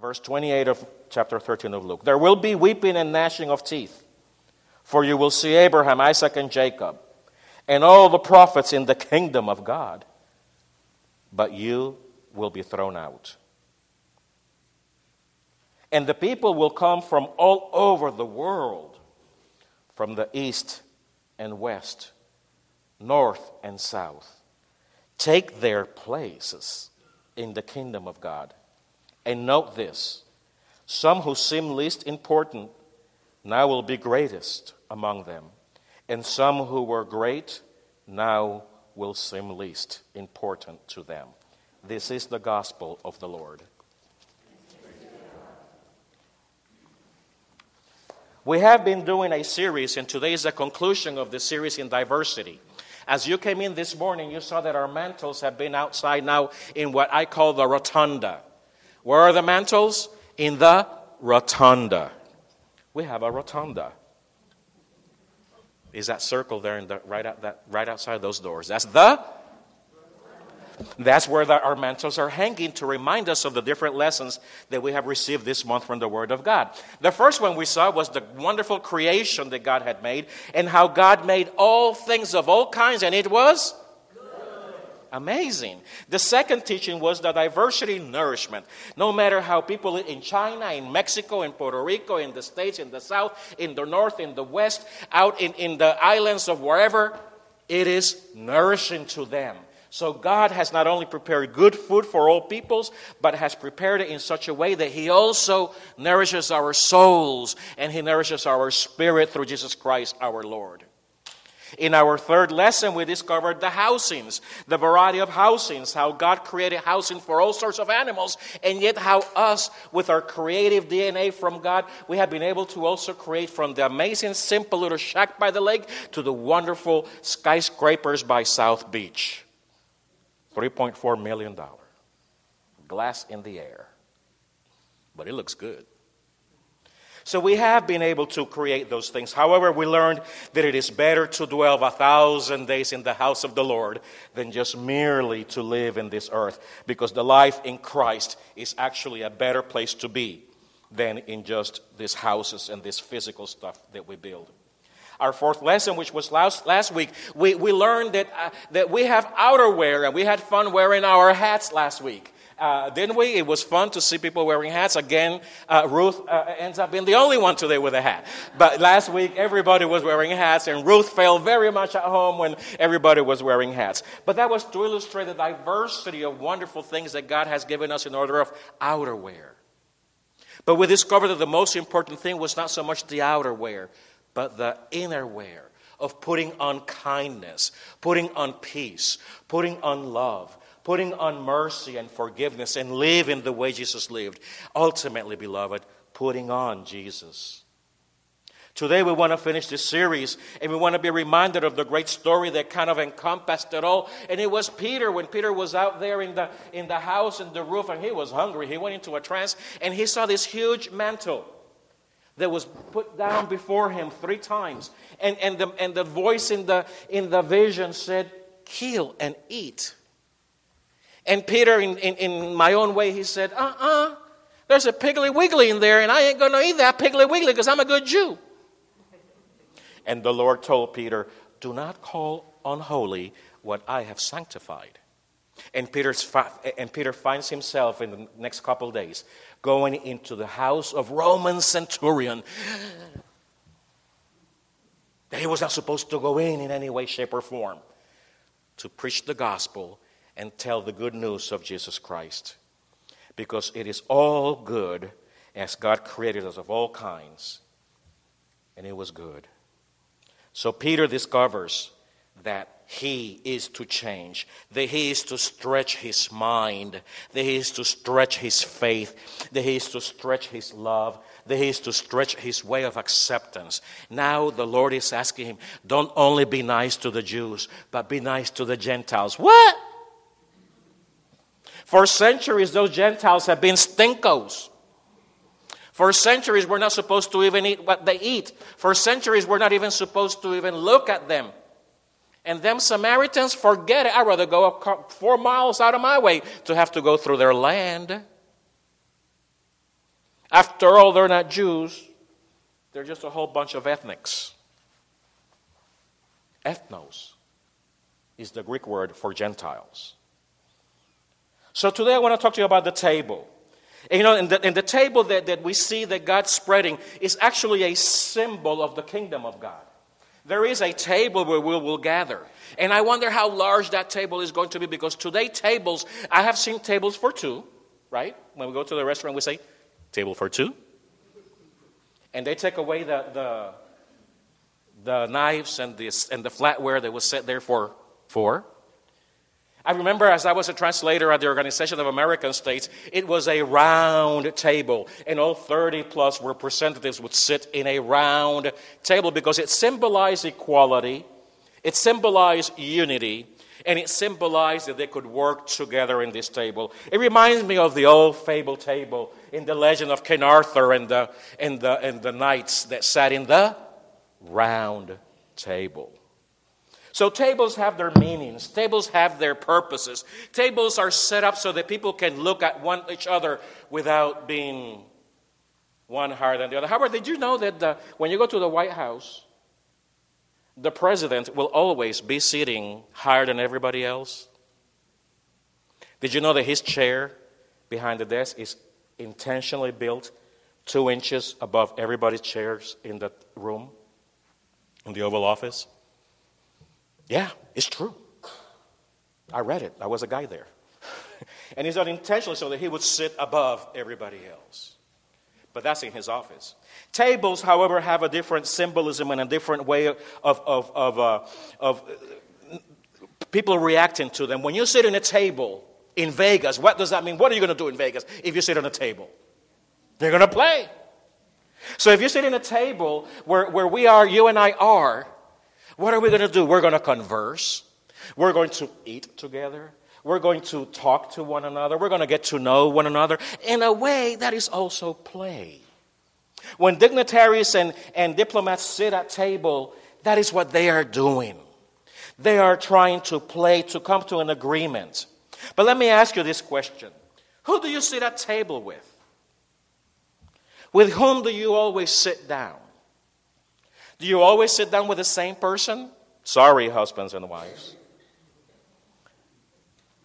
Verse 28 of chapter 13 of Luke. There will be weeping and gnashing of teeth, for you will see Abraham, Isaac, and Jacob, and all the prophets in the kingdom of God, but you will be thrown out. And the people will come from all over the world, from the east and west, north and south, take their places in the kingdom of God. And note this some who seem least important now will be greatest among them, and some who were great now will seem least important to them. This is the gospel of the Lord. We have been doing a series, and today is the conclusion of the series in diversity. As you came in this morning, you saw that our mantles have been outside now in what I call the rotunda. Where are the mantles? In the rotunda. We have a rotunda. Is that circle there in the, right, out, that, right outside those doors? That's the that's where the, our mantles are hanging to remind us of the different lessons that we have received this month from the Word of God. The first one we saw was the wonderful creation that God had made and how God made all things of all kinds, and it was amazing. The second teaching was the diversity nourishment. No matter how people in China, in Mexico, in Puerto Rico, in the States, in the South, in the North, in the West, out in, in the islands of wherever, it is nourishing to them. So God has not only prepared good food for all peoples, but has prepared it in such a way that He also nourishes our souls and He nourishes our spirit through Jesus Christ our Lord. In our third lesson, we discovered the housings, the variety of housings, how God created housing for all sorts of animals, and yet how us, with our creative DNA from God, we have been able to also create from the amazing, simple little shack by the lake to the wonderful skyscrapers by South Beach. $3.4 million. Glass in the air. But it looks good. So we have been able to create those things. However, we learned that it is better to dwell a thousand days in the house of the Lord than just merely to live in this earth, because the life in Christ is actually a better place to be than in just these houses and this physical stuff that we build our fourth lesson, which was last, last week, we, we learned that, uh, that we have outerwear and we had fun wearing our hats last week. Uh, didn't we? It was fun to see people wearing hats. Again, uh, Ruth uh, ends up being the only one today with a hat. But last week, everybody was wearing hats, and Ruth felt very much at home when everybody was wearing hats. But that was to illustrate the diversity of wonderful things that God has given us in order of outerwear. But we discovered that the most important thing was not so much the outerwear, but the inner wear of putting on kindness, putting on peace, putting on love, putting on mercy and forgiveness, and living the way Jesus lived. Ultimately, beloved, putting on Jesus. Today, we want to finish this series and we want to be reminded of the great story that kind of encompassed it all. And it was Peter, when Peter was out there in the, in the house, in the roof, and he was hungry. He went into a trance and he saw this huge mantle that was put down before him three times. And, and, the, and the voice in the, in the vision said, Kill and eat. And Peter, in, in, in my own way, he said, Uh uh-uh, uh, there's a Piggly Wiggly in there, and I ain't going to eat that Piggly Wiggly because I'm a good Jew. And the Lord told Peter, Do not call unholy what I have sanctified. And, Peter's, and Peter finds himself in the next couple days going into the house of Roman centurion that he was not supposed to go in in any way, shape, or form to preach the gospel and tell the good news of Jesus Christ. Because it is all good as God created us of all kinds, and it was good. So Peter discovers that he is to change, that he is to stretch his mind, that he is to stretch his faith, that he is to stretch his love, that he is to stretch his way of acceptance. Now the Lord is asking him, don't only be nice to the Jews, but be nice to the Gentiles. What? For centuries, those Gentiles have been stinkos. For centuries, we're not supposed to even eat what they eat. For centuries, we're not even supposed to even look at them. And them Samaritans, forget it. I'd rather go four miles out of my way to have to go through their land. After all, they're not Jews, they're just a whole bunch of ethnics. Ethnos is the Greek word for Gentiles. So today I want to talk to you about the table. And, you know, in the, the table that, that we see that God's spreading is actually a symbol of the kingdom of God. There is a table where we will gather. And I wonder how large that table is going to be because today, tables, I have seen tables for two, right? When we go to the restaurant, we say, table for two. And they take away the, the, the knives and the, and the flatware that was set there for four. I remember as I was a translator at the Organization of American States, it was a round table, and all 30 plus representatives would sit in a round table because it symbolized equality, it symbolized unity, and it symbolized that they could work together in this table. It reminds me of the old fable table in the legend of King Arthur and the, and the, and the knights that sat in the round table. So tables have their meanings. Tables have their purposes. Tables are set up so that people can look at one each other without being one higher than the other. However, did you know that the, when you go to the White House, the president will always be sitting higher than everybody else? Did you know that his chair behind the desk is intentionally built two inches above everybody's chairs in the room, in the Oval Office? Yeah, it's true. I read it. I was a guy there. and he's done intentionally so that he would sit above everybody else. But that's in his office. Tables, however, have a different symbolism and a different way of, of, of, uh, of uh, people reacting to them. When you sit in a table in Vegas, what does that mean? What are you going to do in Vegas if you sit on a table? They're going to play. So if you sit in a table where, where we are, you and I are, what are we going to do? We're going to converse. We're going to eat together. We're going to talk to one another. We're going to get to know one another in a way that is also play. When dignitaries and, and diplomats sit at table, that is what they are doing. They are trying to play to come to an agreement. But let me ask you this question Who do you sit at table with? With whom do you always sit down? Do you always sit down with the same person? Sorry, husbands and wives.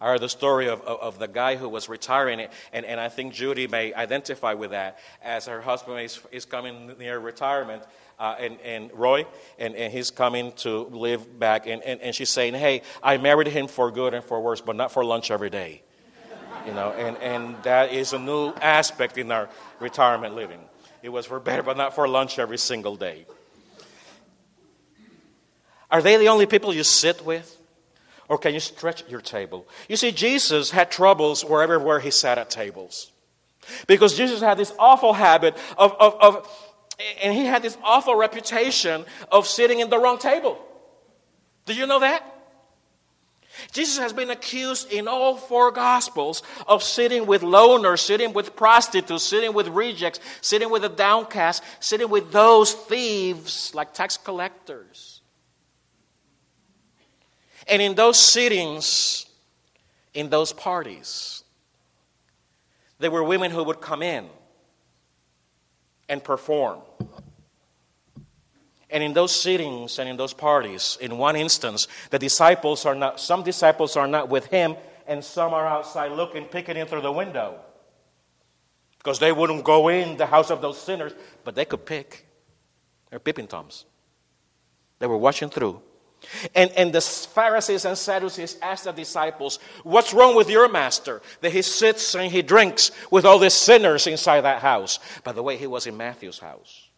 I heard the story of, of, of, the guy who was retiring, and, and I think Judy may identify with that as her husband is, is coming near retirement, uh, and, and Roy, and, and he's coming to live back, and, and, and she's saying, Hey, I married him for good and for worse, but not for lunch every day. You know, and, and that is a new aspect in our retirement living. It was for better, but not for lunch every single day. Are they the only people you sit with? Or can you stretch your table? You see, Jesus had troubles wherever where he sat at tables. Because Jesus had this awful habit of, of, of, and he had this awful reputation of sitting in the wrong table. Do you know that? Jesus has been accused in all four Gospels of sitting with loners, sitting with prostitutes, sitting with rejects, sitting with the downcast, sitting with those thieves like tax collectors. And in those sittings, in those parties, there were women who would come in and perform. And in those sittings and in those parties, in one instance, the disciples are not, some disciples are not with him, and some are outside looking, picking in through the window. Because they wouldn't go in the house of those sinners, but they could pick. They're peeping toms. They were watching through and, and the Pharisees and Sadducees asked the disciples, What's wrong with your master that he sits and he drinks with all these sinners inside that house? By the way, he was in Matthew's house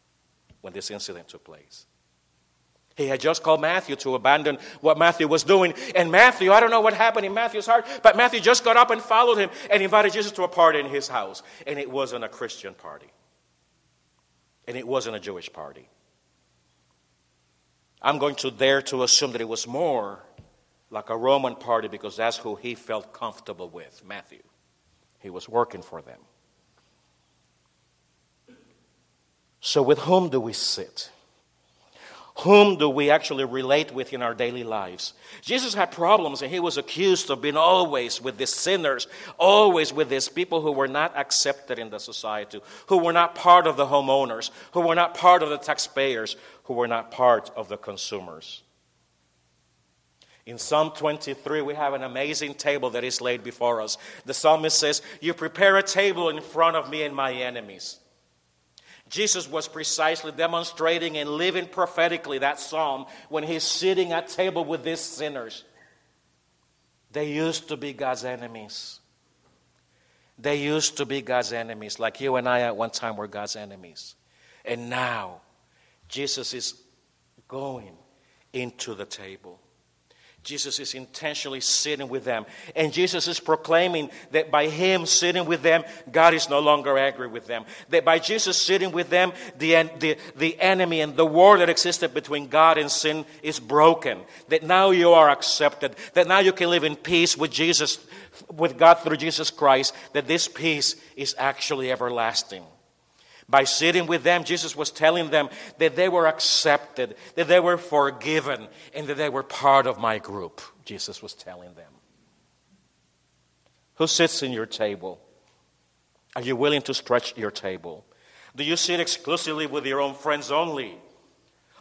when this incident took place. He had just called Matthew to abandon what Matthew was doing. And Matthew, I don't know what happened in Matthew's heart, but Matthew just got up and followed him and invited Jesus to a party in his house. And it wasn't a Christian party, and it wasn't a Jewish party. I'm going to dare to assume that it was more like a Roman party because that's who he felt comfortable with, Matthew. He was working for them. So, with whom do we sit? Whom do we actually relate with in our daily lives? Jesus had problems and he was accused of being always with these sinners, always with these people who were not accepted in the society, who were not part of the homeowners, who were not part of the taxpayers, who were not part of the consumers. In Psalm 23, we have an amazing table that is laid before us. The psalmist says, You prepare a table in front of me and my enemies. Jesus was precisely demonstrating and living prophetically that psalm when he's sitting at table with these sinners. They used to be God's enemies. They used to be God's enemies, like you and I at one time were God's enemies. And now, Jesus is going into the table. Jesus is intentionally sitting with them. And Jesus is proclaiming that by Him sitting with them, God is no longer angry with them. That by Jesus sitting with them, the, the, the enemy and the war that existed between God and sin is broken. That now you are accepted. That now you can live in peace with Jesus, with God through Jesus Christ. That this peace is actually everlasting. By sitting with them, Jesus was telling them that they were accepted, that they were forgiven, and that they were part of my group. Jesus was telling them. Who sits in your table? Are you willing to stretch your table? Do you sit exclusively with your own friends only?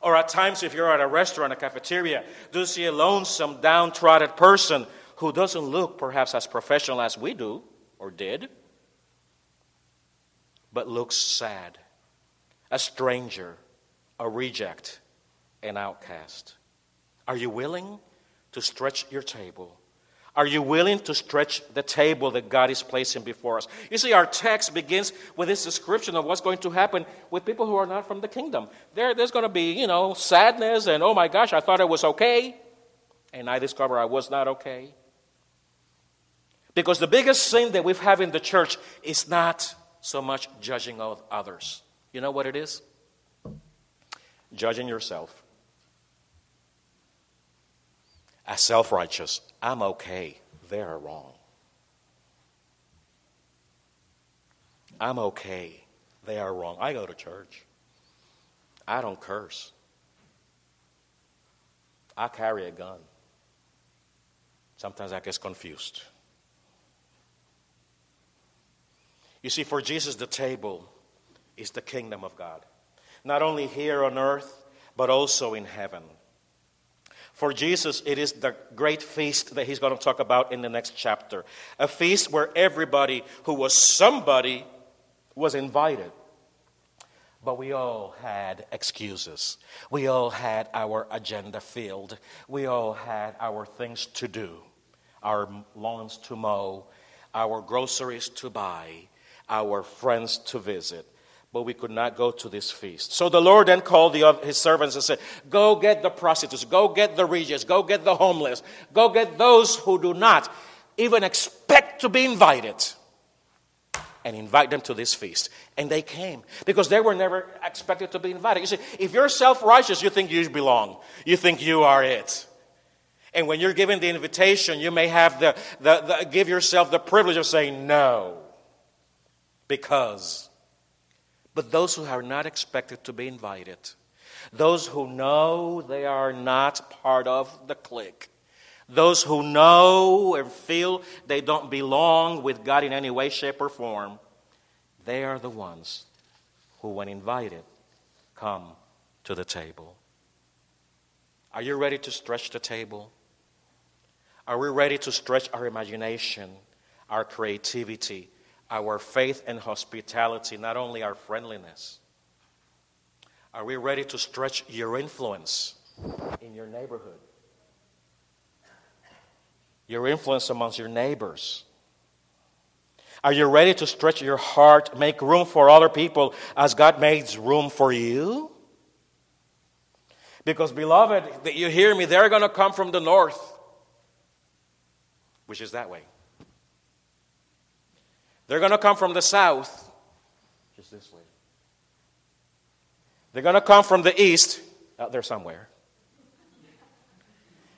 Or at times, if you're at a restaurant, a cafeteria, do you see a lonesome, downtrodden person who doesn't look perhaps as professional as we do or did? But looks sad, a stranger, a reject, an outcast. Are you willing to stretch your table? Are you willing to stretch the table that God is placing before us? You see, our text begins with this description of what's going to happen with people who are not from the kingdom. There, there's going to be, you know, sadness and, oh my gosh, I thought it was okay. And I discover I was not okay. Because the biggest sin that we have in the church is not so much judging of others. You know what it is? Judging yourself. As self righteous, I'm okay. They're wrong. I'm okay. They are wrong. I go to church. I don't curse. I carry a gun. Sometimes I get confused. You see, for Jesus, the table is the kingdom of God, not only here on earth, but also in heaven. For Jesus, it is the great feast that he's going to talk about in the next chapter. A feast where everybody who was somebody was invited. But we all had excuses. We all had our agenda filled. We all had our things to do, our lawns to mow, our groceries to buy, our friends to visit, but we could not go to this feast. So the Lord then called the, his servants and said, Go get the prostitutes, go get the regis, go get the homeless, go get those who do not even expect to be invited. And invite them to this feast. And they came because they were never expected to be invited. You see, if you're self righteous, you think you belong, you think you are it. And when you're given the invitation, you may have the, the, the give yourself the privilege of saying no because. But those who are not expected to be invited, those who know they are not part of the clique, those who know and feel they don't belong with God in any way, shape, or form, they are the ones who, when invited, come to the table. Are you ready to stretch the table? Are we ready to stretch our imagination, our creativity, our faith and hospitality, not only our friendliness. Are we ready to stretch your influence in your neighborhood? Your influence amongst your neighbors? Are you ready to stretch your heart, make room for other people as God makes room for you? Because, beloved, that you hear me, they're going to come from the north, which is that way. They're going to come from the south, just this way. They're going to come from the east, out there somewhere.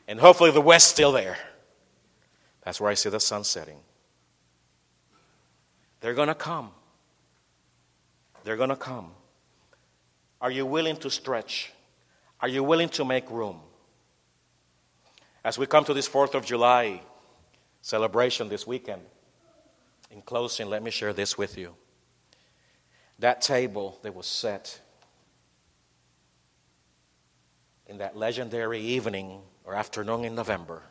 And hopefully the west still there. That's where I see the sun setting. They're going to come. They're going to come. Are you willing to stretch? Are you willing to make room? As we come to this 4th of July celebration this weekend, in closing, let me share this with you. That table that was set in that legendary evening or afternoon in November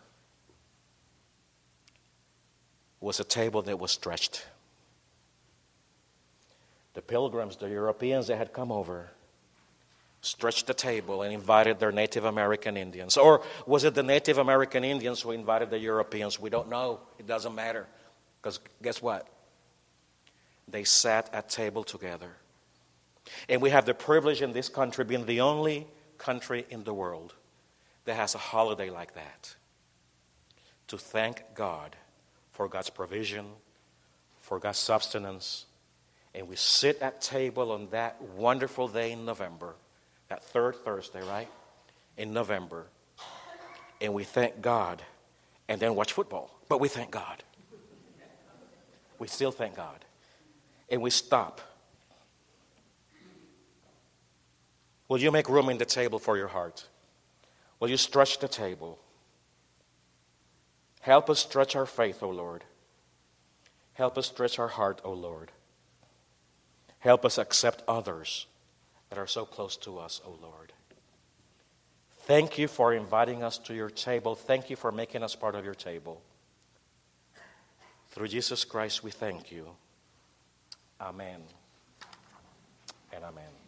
was a table that was stretched. The pilgrims, the Europeans that had come over, stretched the table and invited their Native American Indians. Or was it the Native American Indians who invited the Europeans? We don't know. It doesn't matter. Because guess what? They sat at table together. And we have the privilege in this country being the only country in the world that has a holiday like that. To thank God for God's provision, for God's sustenance. And we sit at table on that wonderful day in November, that third Thursday, right? In November. And we thank God and then watch football. But we thank God. We still thank God. And we stop. Will you make room in the table for your heart? Will you stretch the table? Help us stretch our faith, O Lord. Help us stretch our heart, O Lord. Help us accept others that are so close to us, O Lord. Thank you for inviting us to your table. Thank you for making us part of your table. Through Jesus Christ, we thank you. Amen and amen.